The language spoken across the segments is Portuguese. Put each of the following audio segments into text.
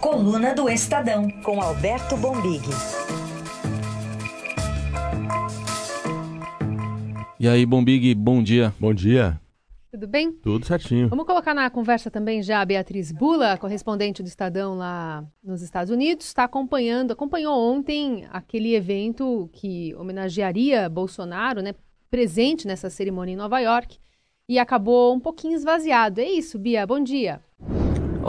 Coluna do Estadão, com Alberto Bombig. E aí, Bombig, bom dia. Bom dia. Tudo bem? Tudo certinho. Vamos colocar na conversa também já a Beatriz Bula, correspondente do Estadão lá nos Estados Unidos, está acompanhando, acompanhou ontem aquele evento que homenagearia Bolsonaro, né, presente nessa cerimônia em Nova York, e acabou um pouquinho esvaziado. É isso, Bia, bom dia.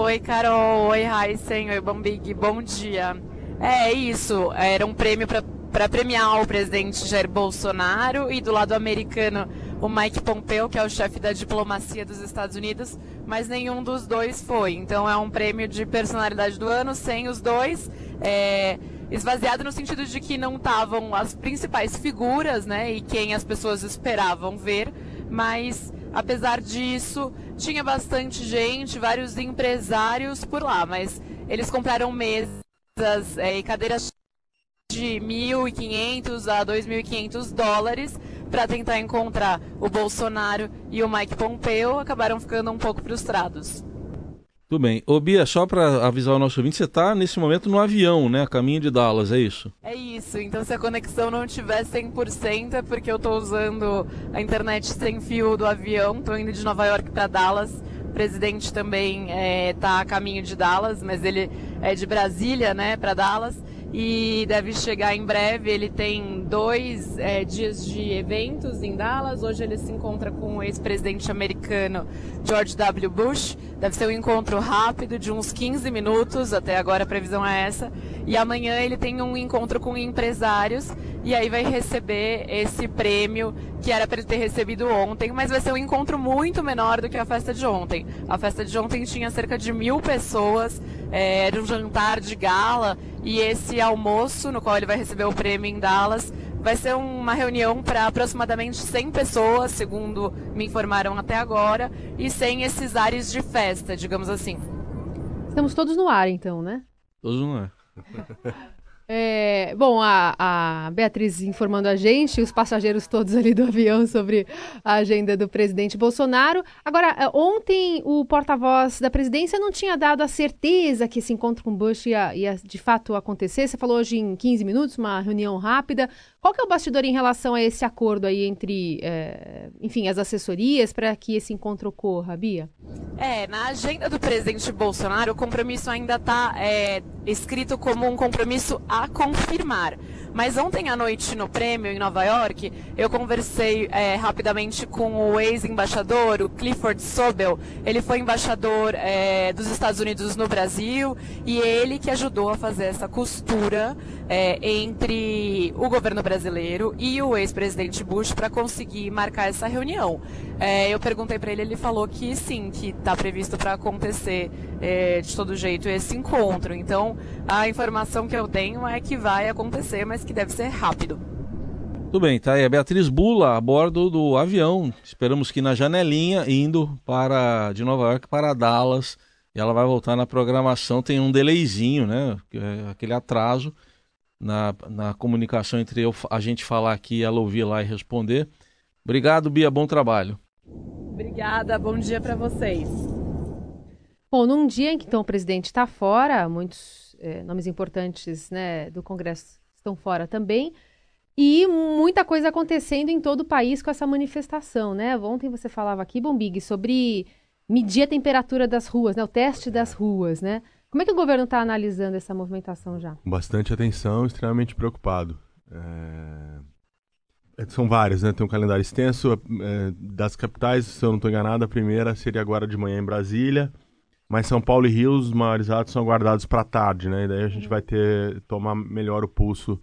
Oi, Carol. Oi, Heisen. Oi, Bombig. Bom dia. É isso. Era um prêmio para premiar o presidente Jair Bolsonaro e do lado americano o Mike Pompeo, que é o chefe da diplomacia dos Estados Unidos, mas nenhum dos dois foi. Então é um prêmio de personalidade do ano sem os dois. É, esvaziado no sentido de que não estavam as principais figuras, né, e quem as pessoas esperavam ver, mas apesar disso, tinha bastante gente, vários empresários por lá, mas eles compraram mesas é, e cadeiras de 1.500 a 2.500 dólares para tentar encontrar o Bolsonaro e o Mike Pompeo, acabaram ficando um pouco frustrados. Tudo bem. Ô Bia, só para avisar o nosso ouvinte, você está nesse momento no avião, né? Caminho de Dallas, é isso? É isso. Então se a conexão não tiver 100% é porque eu estou usando a internet sem fio do avião. Estou indo de Nova York para Dallas. O presidente também está é, tá a caminho de Dallas, mas ele é de Brasília, né, para Dallas e deve chegar em breve. Ele tem dois é, dias de eventos em Dallas. Hoje ele se encontra com o ex-presidente americano George W. Bush. Deve ser um encontro rápido de uns 15 minutos, até agora a previsão é essa. E amanhã ele tem um encontro com empresários e aí vai receber esse prêmio que era para ele ter recebido ontem, mas vai ser um encontro muito menor do que a festa de ontem. A festa de ontem tinha cerca de mil pessoas, é, era um jantar de gala e esse almoço, no qual ele vai receber o prêmio em Dallas, vai ser uma reunião para aproximadamente 100 pessoas, segundo me informaram até agora, e sem esses ares de festa, digamos assim. Estamos todos no ar, então, né? Todos no ar. É, bom, a, a, Beatriz informando a gente, os passageiros todos ali do avião sobre a agenda do presidente Bolsonaro. Agora, é, ontem o porta-voz da presidência não tinha dado a certeza que esse encontro com Bush ia, ia, de fato acontecer. Você falou hoje em 15 minutos, uma reunião rápida. Qual que é o bastidor em relação a esse acordo aí entre, é, enfim, as assessorias para que esse encontro ocorra, Bia? É, na agenda do presidente Bolsonaro, o compromisso ainda está é, escrito como um compromisso a confirmar. Mas ontem à noite no prêmio em Nova York, eu conversei é, rapidamente com o ex-embaixador, o Clifford Sobel. Ele foi embaixador é, dos Estados Unidos no Brasil e ele que ajudou a fazer essa costura é, entre o governo brasileiro e o ex-presidente Bush para conseguir marcar essa reunião. É, eu perguntei para ele, ele falou que sim, que está previsto para acontecer é, de todo jeito esse encontro. Então, a informação que eu tenho é que vai acontecer, mas que deve ser rápido. Tudo bem, tá aí a Beatriz Bula a bordo do avião. Esperamos que na janelinha, indo para de Nova York para Dallas. E ela vai voltar na programação. Tem um delayzinho, né? É aquele atraso na, na comunicação entre eu, a gente falar aqui e ela ouvir lá e responder. Obrigado, Bia. Bom trabalho. Obrigada. Bom dia para vocês. Bom, num dia em que então, o presidente está fora, muitos é, nomes importantes né, do Congresso estão fora também. E muita coisa acontecendo em todo o país com essa manifestação, né? Ontem você falava aqui, Bombig, sobre medir a temperatura das ruas, né? O teste das ruas, né? Como é que o governo está analisando essa movimentação já? Bastante atenção, extremamente preocupado. É... São várias, né? Tem um calendário extenso. É, das capitais, se eu não estou enganado, a primeira seria agora de manhã em Brasília. Mas São Paulo e Rio, os maiores atos são aguardados para tarde, né? E daí a gente vai ter tomar melhor o pulso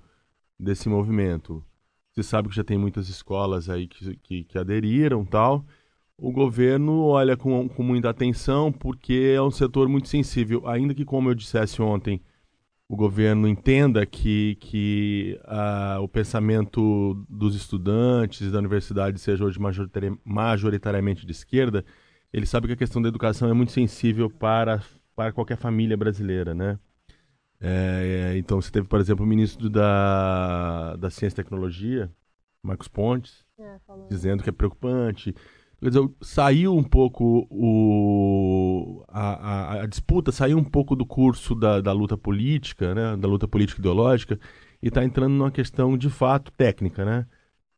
desse movimento. Você sabe que já tem muitas escolas aí que, que, que aderiram tal o governo olha com, com muita atenção porque é um setor muito sensível. Ainda que, como eu dissesse ontem, o governo entenda que, que uh, o pensamento dos estudantes da universidade seja hoje majoritariamente de esquerda, ele sabe que a questão da educação é muito sensível para, para qualquer família brasileira, né? É, então, você teve, por exemplo, o ministro da, da Ciência e Tecnologia, Marcos Pontes, é, dizendo que é preocupante Quer dizer, saiu um pouco o, a, a, a, disputa, saiu um pouco do curso da, da luta política, né, da luta política ideológica, e está entrando numa questão de fato técnica, né?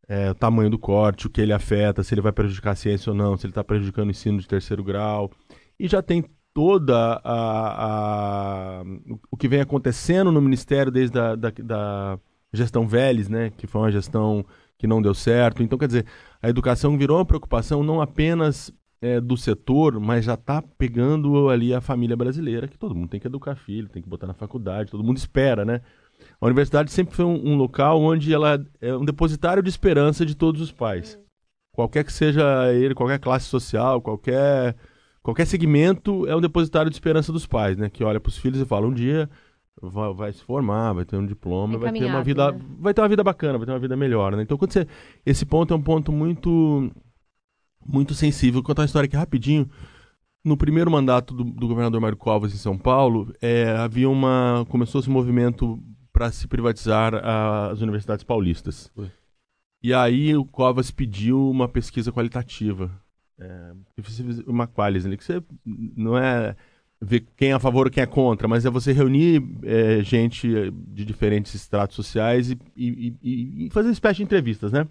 É, o tamanho do corte, o que ele afeta, se ele vai prejudicar a ciência ou não, se ele está prejudicando o ensino de terceiro grau. E já tem toda a, a, o que vem acontecendo no Ministério desde a da, da gestão Vélez, né, que foi uma gestão que não deu certo. Então, quer dizer, a educação virou uma preocupação não apenas é, do setor, mas já está pegando ali a família brasileira, que todo mundo tem que educar filho, tem que botar na faculdade, todo mundo espera, né? A universidade sempre foi um, um local onde ela é um depositário de esperança de todos os pais. Qualquer que seja ele, qualquer classe social, qualquer qualquer segmento é um depositário de esperança dos pais, né? Que olha para os filhos e fala um dia vai, vai, se formar, vai ter um diploma, vai ter uma vida, né? vai ter uma vida bacana, vai ter uma vida melhor, né? Então, quando você, esse ponto é um ponto muito muito sensível. Vou contar uma história aqui rapidinho. No primeiro mandato do, do governador Mário Covas em São Paulo, é, havia uma começou-se um movimento para se privatizar as universidades paulistas. Foi. E aí o Covas pediu uma pesquisa qualitativa. É, uma qualis, né, que você não é ver quem é a favor ou quem é contra, mas é você reunir é, gente de diferentes estratos sociais e, e, e, e, fazer uma espécie de entrevistas, né?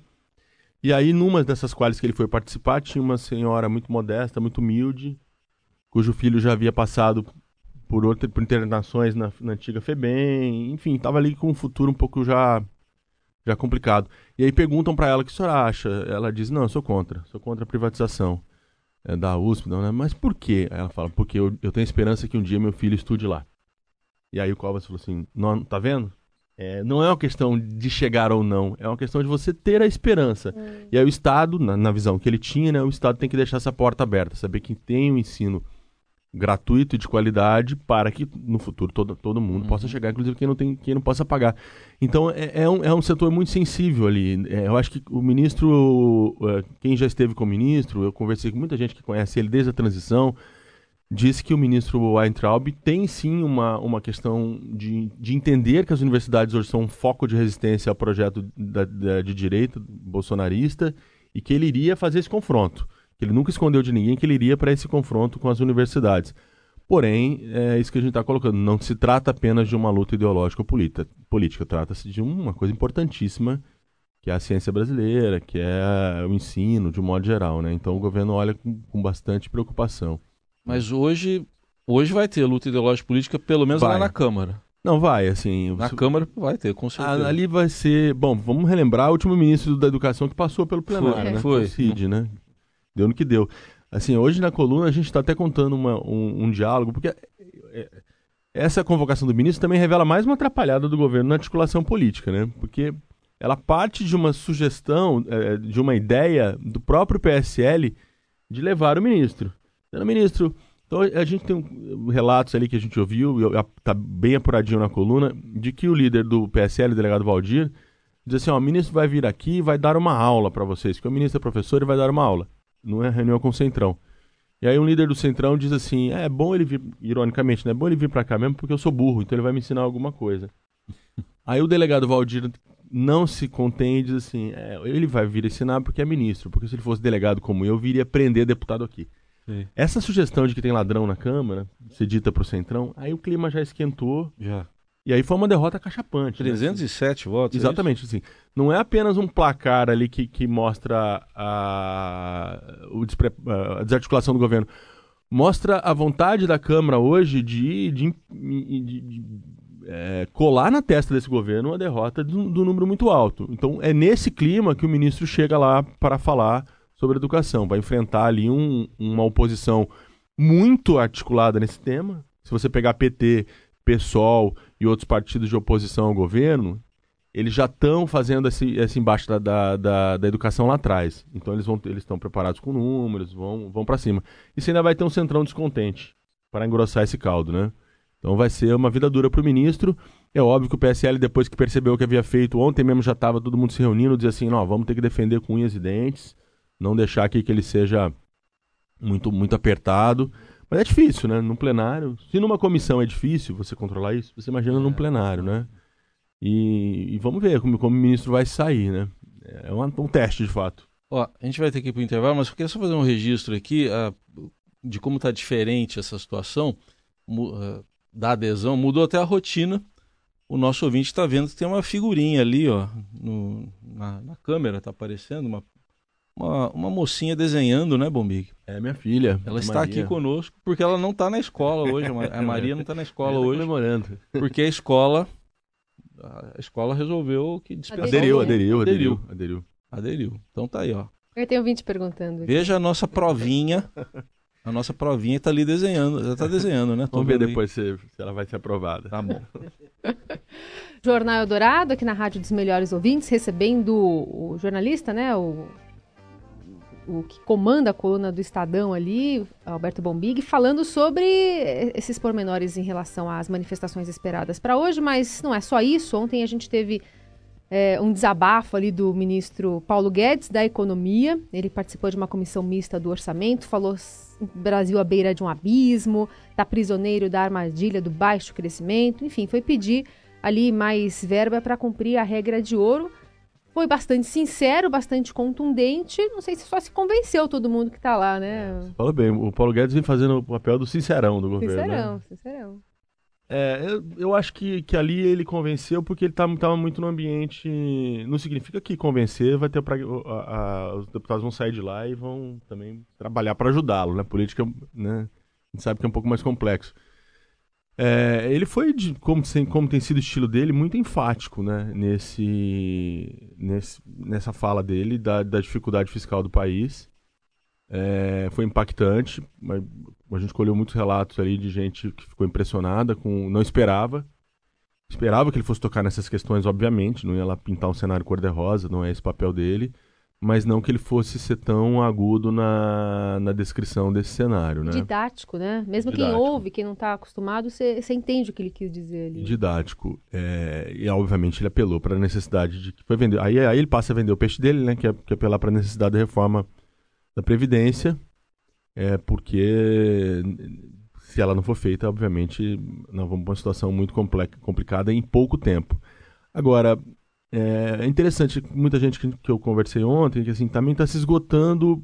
E aí, numa dessas quais que ele foi participar, tinha uma senhora muito modesta, muito humilde, cujo filho já havia passado por, outra, por internações na, na antiga FEBEM, enfim, estava ali com um futuro um pouco já, já complicado. E aí perguntam para ela o que a senhora acha. Ela diz, não, eu sou contra, sou contra a privatização é, da USP, não, né? mas por quê? Aí ela fala, porque eu, eu tenho esperança que um dia meu filho estude lá. E aí o Covas falou assim, não, tá vendo? É, não é uma questão de chegar ou não, é uma questão de você ter a esperança. Hum. E aí o Estado, na, na, visão que ele tinha, né, o Estado tem que deixar essa porta aberta, saber que tem o um ensino gratuito e de qualidade para que no futuro todo, todo mundo uhum. possa chegar, inclusive quem não tem quem não possa pagar. Então é, é, um, é um setor muito sensível ali. É, eu acho que o ministro, é, quem já esteve com o ministro, eu conversei com muita gente que conhece ele desde a transição, disse que o ministro Weintraub tem sim uma, uma questão de, de entender que as universidades hoje são um foco de resistência ao projeto da, da, de direita bolsonarista e que ele iria fazer esse confronto que ele nunca escondeu de ninguém que ele iria para esse confronto com as universidades. Porém, é isso que a gente está colocando. Não se trata apenas de uma luta ideológica ou política. Trata-se de uma coisa importantíssima, que é a ciência brasileira, que é o ensino, de um modo geral. Né? Então o governo olha com, com bastante preocupação. Mas hoje, hoje vai ter luta ideológica política, pelo menos vai. lá na Câmara. Não, vai, assim. Na Câmara vai ter, com certeza. Ali vai ser. Bom, vamos relembrar o último ministro da Educação que passou pelo plenário, foi, né? Foi. O Cid, né? Deu no que deu. Assim, hoje na coluna a gente está até contando uma, um, um, diálogo, porque é, essa convocação do ministro também revela mais uma atrapalhada do governo na articulação política, né? Porque ela parte de uma sugestão, é, de uma ideia do próprio PSL de levar o ministro. Então, ministro, então a gente tem um, relatos ali que a gente ouviu, está bem apuradinho na coluna, de que o líder do PSL, o delegado Valdir, diz assim, ó, o ministro vai vir aqui e vai dar uma aula para vocês, que o ministro é professor e vai dar uma aula não é reunião com o Centrão. E aí um líder do Centrão diz assim, é, é bom ele vir, ironicamente, né? É bom ele vir pra cá mesmo porque eu sou burro, então ele vai me ensinar alguma coisa. aí o delegado Valdir não se contém e diz assim, é, ele vai vir ensinar porque é ministro, porque se ele fosse delegado como eu, viria prender deputado aqui. Sim. Essa sugestão de que tem ladrão na Câmara, se dita pro Centrão, aí o clima já esquentou. Já. E aí foi uma derrota cachapante. 307 né? votos. É Exatamente, é assim. Não é apenas um placar ali que, que mostra a, o despre, a desarticulação do governo. Mostra a vontade da Câmara hoje de, de, de, de é, colar na testa desse governo uma derrota do, do número muito alto. Então é nesse clima que o ministro chega lá para falar sobre educação. Vai enfrentar ali um, uma oposição muito articulada nesse tema. Se você pegar PT, PSOL e outros partidos de oposição ao governo, eles já estão fazendo esse, esse embate da, da, da, da, educação lá atrás. Então eles eles estão preparados com números, vão, vão para cima. Você ainda vai ter um centrão descontente para engrossar esse caldo, né? Então vai ser uma vida dura para o ministro. É óbvio que o PSL, depois que percebeu o que havia feito, ontem mesmo já estava todo mundo se reunindo, dizia assim, não, vamos ter que defender com unhas e dentes, não deixar aqui que ele seja muito, muito apertado. Mas é difícil, né? No plenário. Se numa comissão é difícil você controlar isso, você imagina num é. plenário, né? E, e, vamos ver como, como o ministro vai sair, né? É um, um teste, de fato. Ó, a gente vai ter que ir para o intervalo, mas eu queria só fazer um registro aqui uh, de como está diferente essa situação uh, da adesão. Mudou até a rotina. O nosso ouvinte está vendo que tem uma figurinha ali, ó, no, na, na câmera, está aparecendo uma, uma, uma, mocinha desenhando, né, Bombig? É minha filha. Ela está Maria. aqui conosco porque ela não está na escola hoje. A Maria não está na escola tá hoje. Comemorando. Porque a escola a escola resolveu que dispensou. Aderiu, aderiu, aderiu, aderiu. Aderiu. Então tá aí, ó. Eu tenho 20 perguntando. Aqui. Veja a nossa provinha. A nossa provinha está ali desenhando. Já está desenhando, né? Tô Vamos ver depois se, se, ela vai ser aprovada. Tá bom. Jornal Eldorado, aqui na Rádio dos Melhores Ouvintes, recebendo o jornalista, né? O o que comanda a coluna do Estadão ali, Alberto Bombig, falando sobre esses pormenores em relação às manifestações esperadas para hoje, mas não é só isso. Ontem a gente teve é, um desabafo ali do ministro Paulo Guedes da Economia. Ele participou de uma comissão mista do orçamento, falou Brasil à beira de um abismo, está prisioneiro da armadilha do baixo crescimento, enfim, foi pedir ali mais verba para cumprir a regra de ouro foi bastante sincero, bastante contundente. Não sei se só se convenceu todo mundo que está lá, né? Fala bem, o Paulo Guedes vem fazendo o papel do sincerão do governo. Sincerão, né? sincerão. É, eu, eu, acho que, que ali ele convenceu porque ele estava tá, muito no ambiente. Não significa que convencer vai ter pra, a, a, os deputados vão sair de lá e vão também trabalhar para ajudá-lo, né? Política, né? A gente sabe que é um pouco mais complexo. É, ele foi, de, como, como, tem sido o estilo dele, muito enfático né, nesse, nesse, nessa fala dele da, da dificuldade fiscal do país. É, foi impactante, mas a gente colheu muitos relatos ali de gente que ficou impressionada, com não esperava. Esperava que ele fosse tocar nessas questões, obviamente, não ia lá pintar um cenário cor-de-rosa, não é esse papel dele mas não que ele fosse ser tão agudo na, na descrição desse cenário, né? Didático, né? Mesmo Didático. quem ouve, quem não está acostumado, você entende o que ele quis dizer ali. Didático. É, e obviamente ele apelou para a necessidade de que foi vender. Aí, aí ele passa a vender o peixe dele, né? Que é, que é apelar para a necessidade da reforma da previdência, é porque se ela não for feita, obviamente nós vamos para uma situação muito complicada em pouco tempo. Agora, é, é interessante, muita gente que, eu conversei ontem, que assim, também está se esgotando,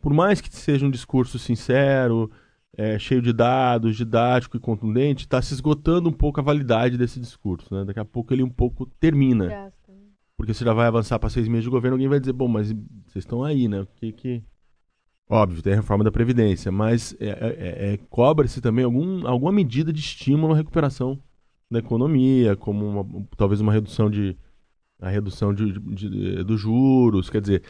por mais que seja um discurso sincero, é, cheio de dados, didático e contundente, está se esgotando um pouco a validade desse discurso. Né? Daqui a pouco ele um pouco termina. Né? Porque você já vai avançar para seis meses de governo, alguém vai dizer, bom, mas vocês estão aí, né? O que que... Óbvio, tem a reforma da Previdência, mas é, é, é, cobra-se também algum, alguma medida de estímulo à recuperação da economia, como uma, talvez uma redução de, a redução de, de, de, dos juros, quer dizer,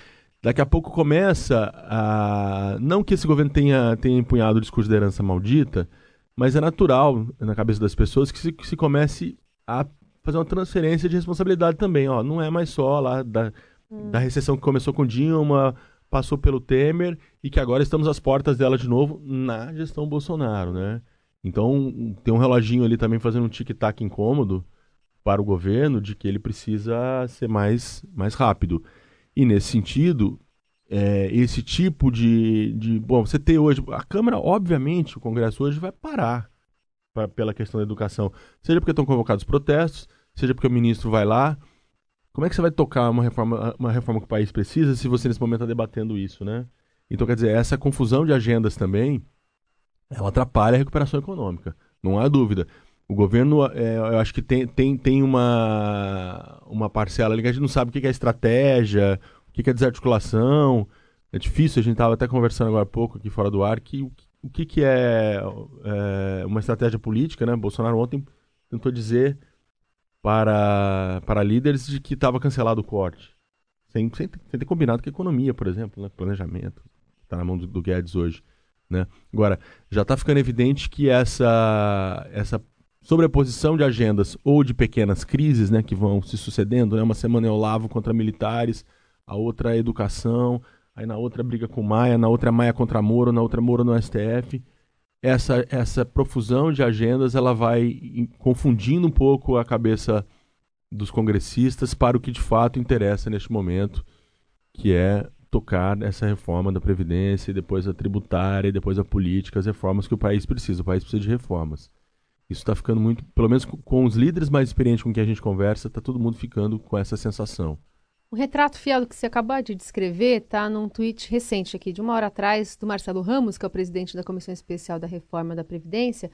daqui a pouco começa a. Não que esse governo tenha, tenha empunhado o discurso da herança maldita, mas é natural na cabeça das pessoas que se, que se comece a fazer uma transferência de responsabilidade também. Ó, não é mais só lá da, hum. da recessão que começou com Dilma, passou pelo Temer e que agora estamos às portas dela de novo na gestão Bolsonaro, né? Então tem um reloginho ali também fazendo um tic-tac incômodo para o governo de que ele precisa ser mais, mais rápido. E nesse sentido, é, esse tipo de, de. Bom, você ter hoje. A Câmara, obviamente, o Congresso hoje vai parar pra, pela questão da educação. Seja porque estão convocados protestos, seja porque o ministro vai lá. Como é que você vai tocar uma reforma, uma reforma que o país precisa se você nesse momento está debatendo isso, né? Então, quer dizer, essa confusão de agendas também, ela atrapalha a recuperação econômica. Não há dúvida. O governo, é, eu acho que tem, tem, tem uma, uma parcela ali que a gente não sabe o que é estratégia, o que é desarticulação. É difícil, a gente estava até conversando agora há pouco aqui fora do ar, que o, o que, que é, é uma estratégia política, né? Bolsonaro ontem tentou dizer para, para líderes de que estava cancelado o corte. Sem, sem, sem, ter combinado com a economia, por exemplo, né? planejamento, está na mão do, do Guedes hoje. Né? Agora, já está ficando evidente que essa, essa sobreposição de agendas ou de pequenas crises né, que vão se sucedendo. Né? Uma semana é Olavo contra militares, a outra é educação, aí na outra briga com Maia, na outra é Maia contra Moro, na outra é Moro no STF. Essa, essa profusão de agendas ela vai confundindo um pouco a cabeça dos congressistas para o que de fato interessa neste momento, que é tocar essa reforma da Previdência, e depois a tributária, e depois a política, as reformas que o país precisa. O país precisa de reformas. Isso está ficando muito, pelo menos com os líderes mais experientes com quem a gente conversa, está todo mundo ficando com essa sensação. O retrato fiel do que você acabou de descrever está num tweet recente aqui, de uma hora atrás, do Marcelo Ramos, que é o presidente da Comissão Especial da Reforma da Previdência,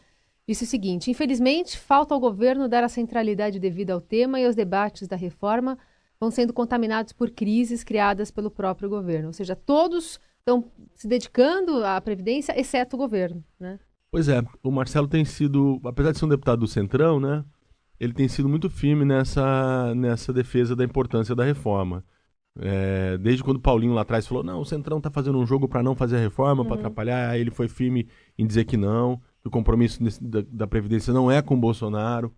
disse o seguinte: Infelizmente, falta ao governo dar a centralidade devida ao tema e os debates da reforma vão sendo contaminados por crises criadas pelo próprio governo. Ou seja, todos estão se dedicando à Previdência, exceto o governo, né? Pois é, o Marcelo tem sido, apesar de ser um deputado do Centrão, né? Ele tem sido muito firme nessa, nessa defesa da importância da reforma. É, desde quando o Paulinho lá atrás falou, não, o Centrão está fazendo um jogo para não fazer a reforma, uhum. para atrapalhar, aí ele foi firme em dizer que não, que o compromisso desse, da, da, Previdência não é com o Bolsonaro.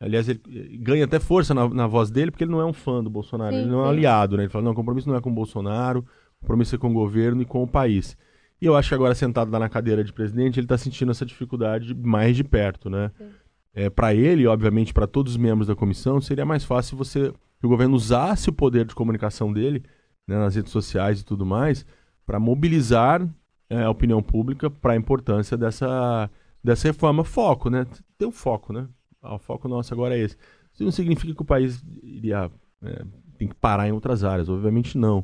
Aliás, ele ganha até força na, na voz dele, porque ele não é um fã do Bolsonaro, sim, ele não é um aliado, né? Ele fala, não, o compromisso não é com o Bolsonaro, o compromisso é com o governo e com o país. E eu acho que agora, sentado lá na cadeira de presidente, ele está sentindo essa dificuldade mais de perto, né? É, para ele, obviamente, para todos os membros da comissão, seria mais fácil você que o governo usasse o poder de comunicação dele, né, nas redes sociais e tudo mais, para mobilizar é, a opinião pública para a importância dessa, dessa reforma. Foco, né? Tem um foco, né? Ah, o foco nosso agora é esse. Isso não significa que o país iria é, tem que parar em outras áreas, obviamente não.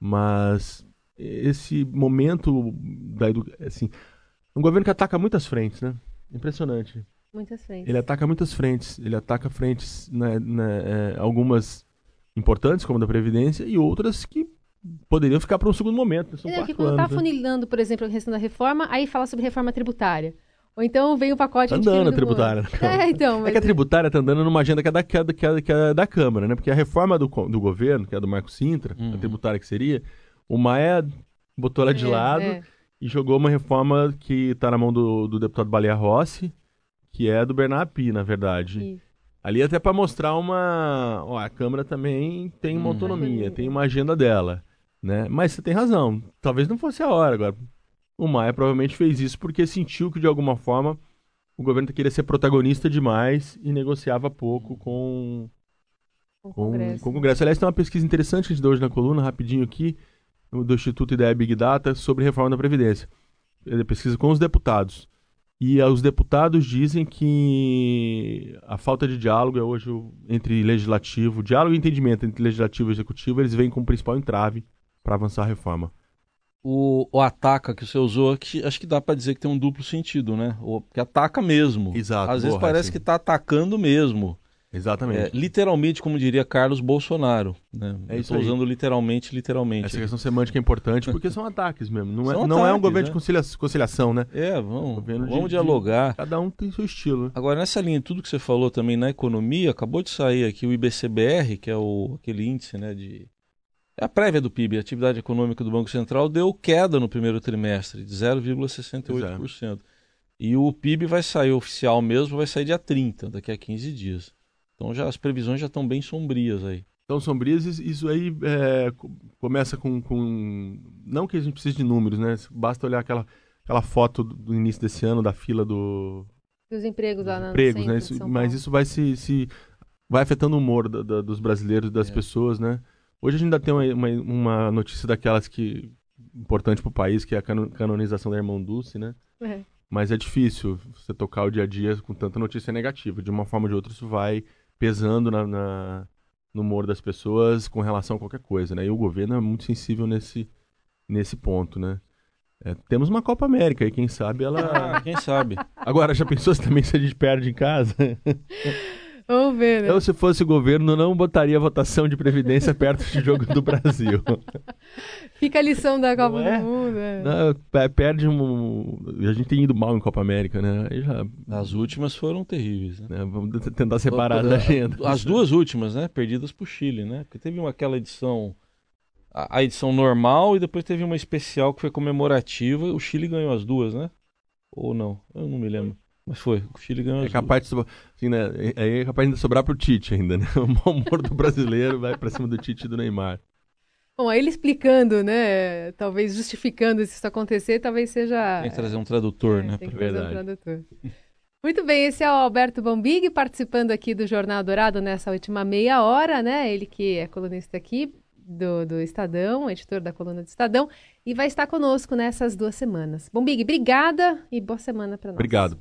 Mas esse momento da educação. Assim, um governo que ataca muitas frentes, né? Impressionante. Muitas frentes. Ele ataca muitas frentes. Ele ataca frentes, né, né, é, algumas importantes, como a da Previdência, e outras que poderiam ficar para um segundo momento. São é, que quando está funilando, por exemplo, a questão da reforma, aí fala sobre reforma tributária. Ou então vem o pacote tá andando a tributária. É, então, mas... é que a tributária está andando numa agenda que é, da, que, é, que, é, que é da Câmara, né? Porque a reforma do, do governo, que é do Marco Sintra, uhum. a tributária que seria, o Maia botou ela de é, lado é. e jogou uma reforma que está na mão do, do deputado Baleia Rossi, que é do Bernard Pi, na verdade. Isso. Ali até para mostrar uma... Ó, a Câmara também tem uma hum, autonomia, tem uma agenda dela, né? Mas você tem razão, talvez não fosse a hora agora. O Maia provavelmente fez isso porque sentiu que, de alguma forma, o governo queria ser protagonista demais e negociava pouco com... Com o Congresso. Com, com o Congresso. Aliás, tem uma pesquisa interessante que a gente deu hoje na coluna, rapidinho aqui, do Instituto Ideia Big Data sobre reforma da Previdência. Ele pesquisa com os deputados. E os deputados dizem que a falta de diálogo é hoje entre legislativo, diálogo e entendimento entre legislativo e executivo, eles vêm como principal entrave para avançar a reforma. O, o, ataca que você usou, que acho que dá para dizer que tem um duplo sentido, né? O, que ataca mesmo. Exato. Às vezes parece que está atacando mesmo. Exatamente. É, literalmente, como diria Carlos Bolsonaro. Né? É isso usando literalmente, literalmente. Essa questão semântica é importante porque são ataques mesmo. Não, é, não ataques, é um governo né? de concilia conciliação, né? É, vamos, vamos de, dialogar. De, cada um tem seu estilo. Agora, nessa linha, tudo que você falou também na economia, acabou de sair aqui o IBCBR, que é o, aquele índice né, de. É a prévia do PIB, a atividade econômica do Banco Central deu queda no primeiro trimestre, de 0,68%. É. E o PIB vai sair oficial mesmo, vai sair dia 30, daqui a 15 dias. Então já as previsões já estão bem sombrias aí. Então sombrias, isso aí é, começa com, com, Não que a gente precise de números, né? Basta olhar aquela, aquela foto do início desse ano da fila do. Dos empregos lá na empregos, né? Isso, mas isso vai se, se. vai afetando o humor da, da, dos brasileiros, das é. pessoas, né? Hoje a gente ainda tem uma, uma, uma notícia daquelas que. importante para o país, que é a canonização da Irmã Dulce, né? É. Mas é difícil você tocar o dia a dia com tanta notícia negativa. De uma forma ou de outra, isso vai pesando na, na, no humor das pessoas com relação a qualquer coisa, né? E o governo é muito sensível nesse, nesse ponto, né? É, temos uma Copa América e quem sabe ela. quem sabe. Agora, já pensou se também se a gente perde em casa? Vamos ver, né? Eu, se fosse o governo, não botaria a votação de Previdência perto de jogo do Brasil. Fica a lição da Copa é? do Mundo. É. Não, perde um. A gente tem ido mal em Copa América, né? Já... As últimas foram terríveis. Né? É, vamos tentar separar da agenda. As duas últimas, né? Perdidas pro Chile, né? Porque teve uma, aquela edição. A, edição normal e depois teve uma especial que foi comemorativa. O Chile ganhou as duas, né? Ou não? Eu não me lembro. Mas foi, o Chile ganhou. É capaz de sobrar, assim, né? É, é capaz de sobrar pro Tite ainda, né? O mau humor do brasileiro vai pra cima do Tite e do Neymar. Bom, aí ele explicando, né? Talvez justificando se isso acontecer, talvez seja. Tem que trazer um tradutor, é, né? Tem que trazer um tradutor. Muito bem, esse é o Alberto Bombig participando aqui do Jornal Dourado nessa última meia hora, né? Ele que é colunista aqui do, do Estadão, editor da coluna do Estadão, e vai estar conosco nessas duas semanas. Bombig, obrigada e boa semana para nós. Obrigado.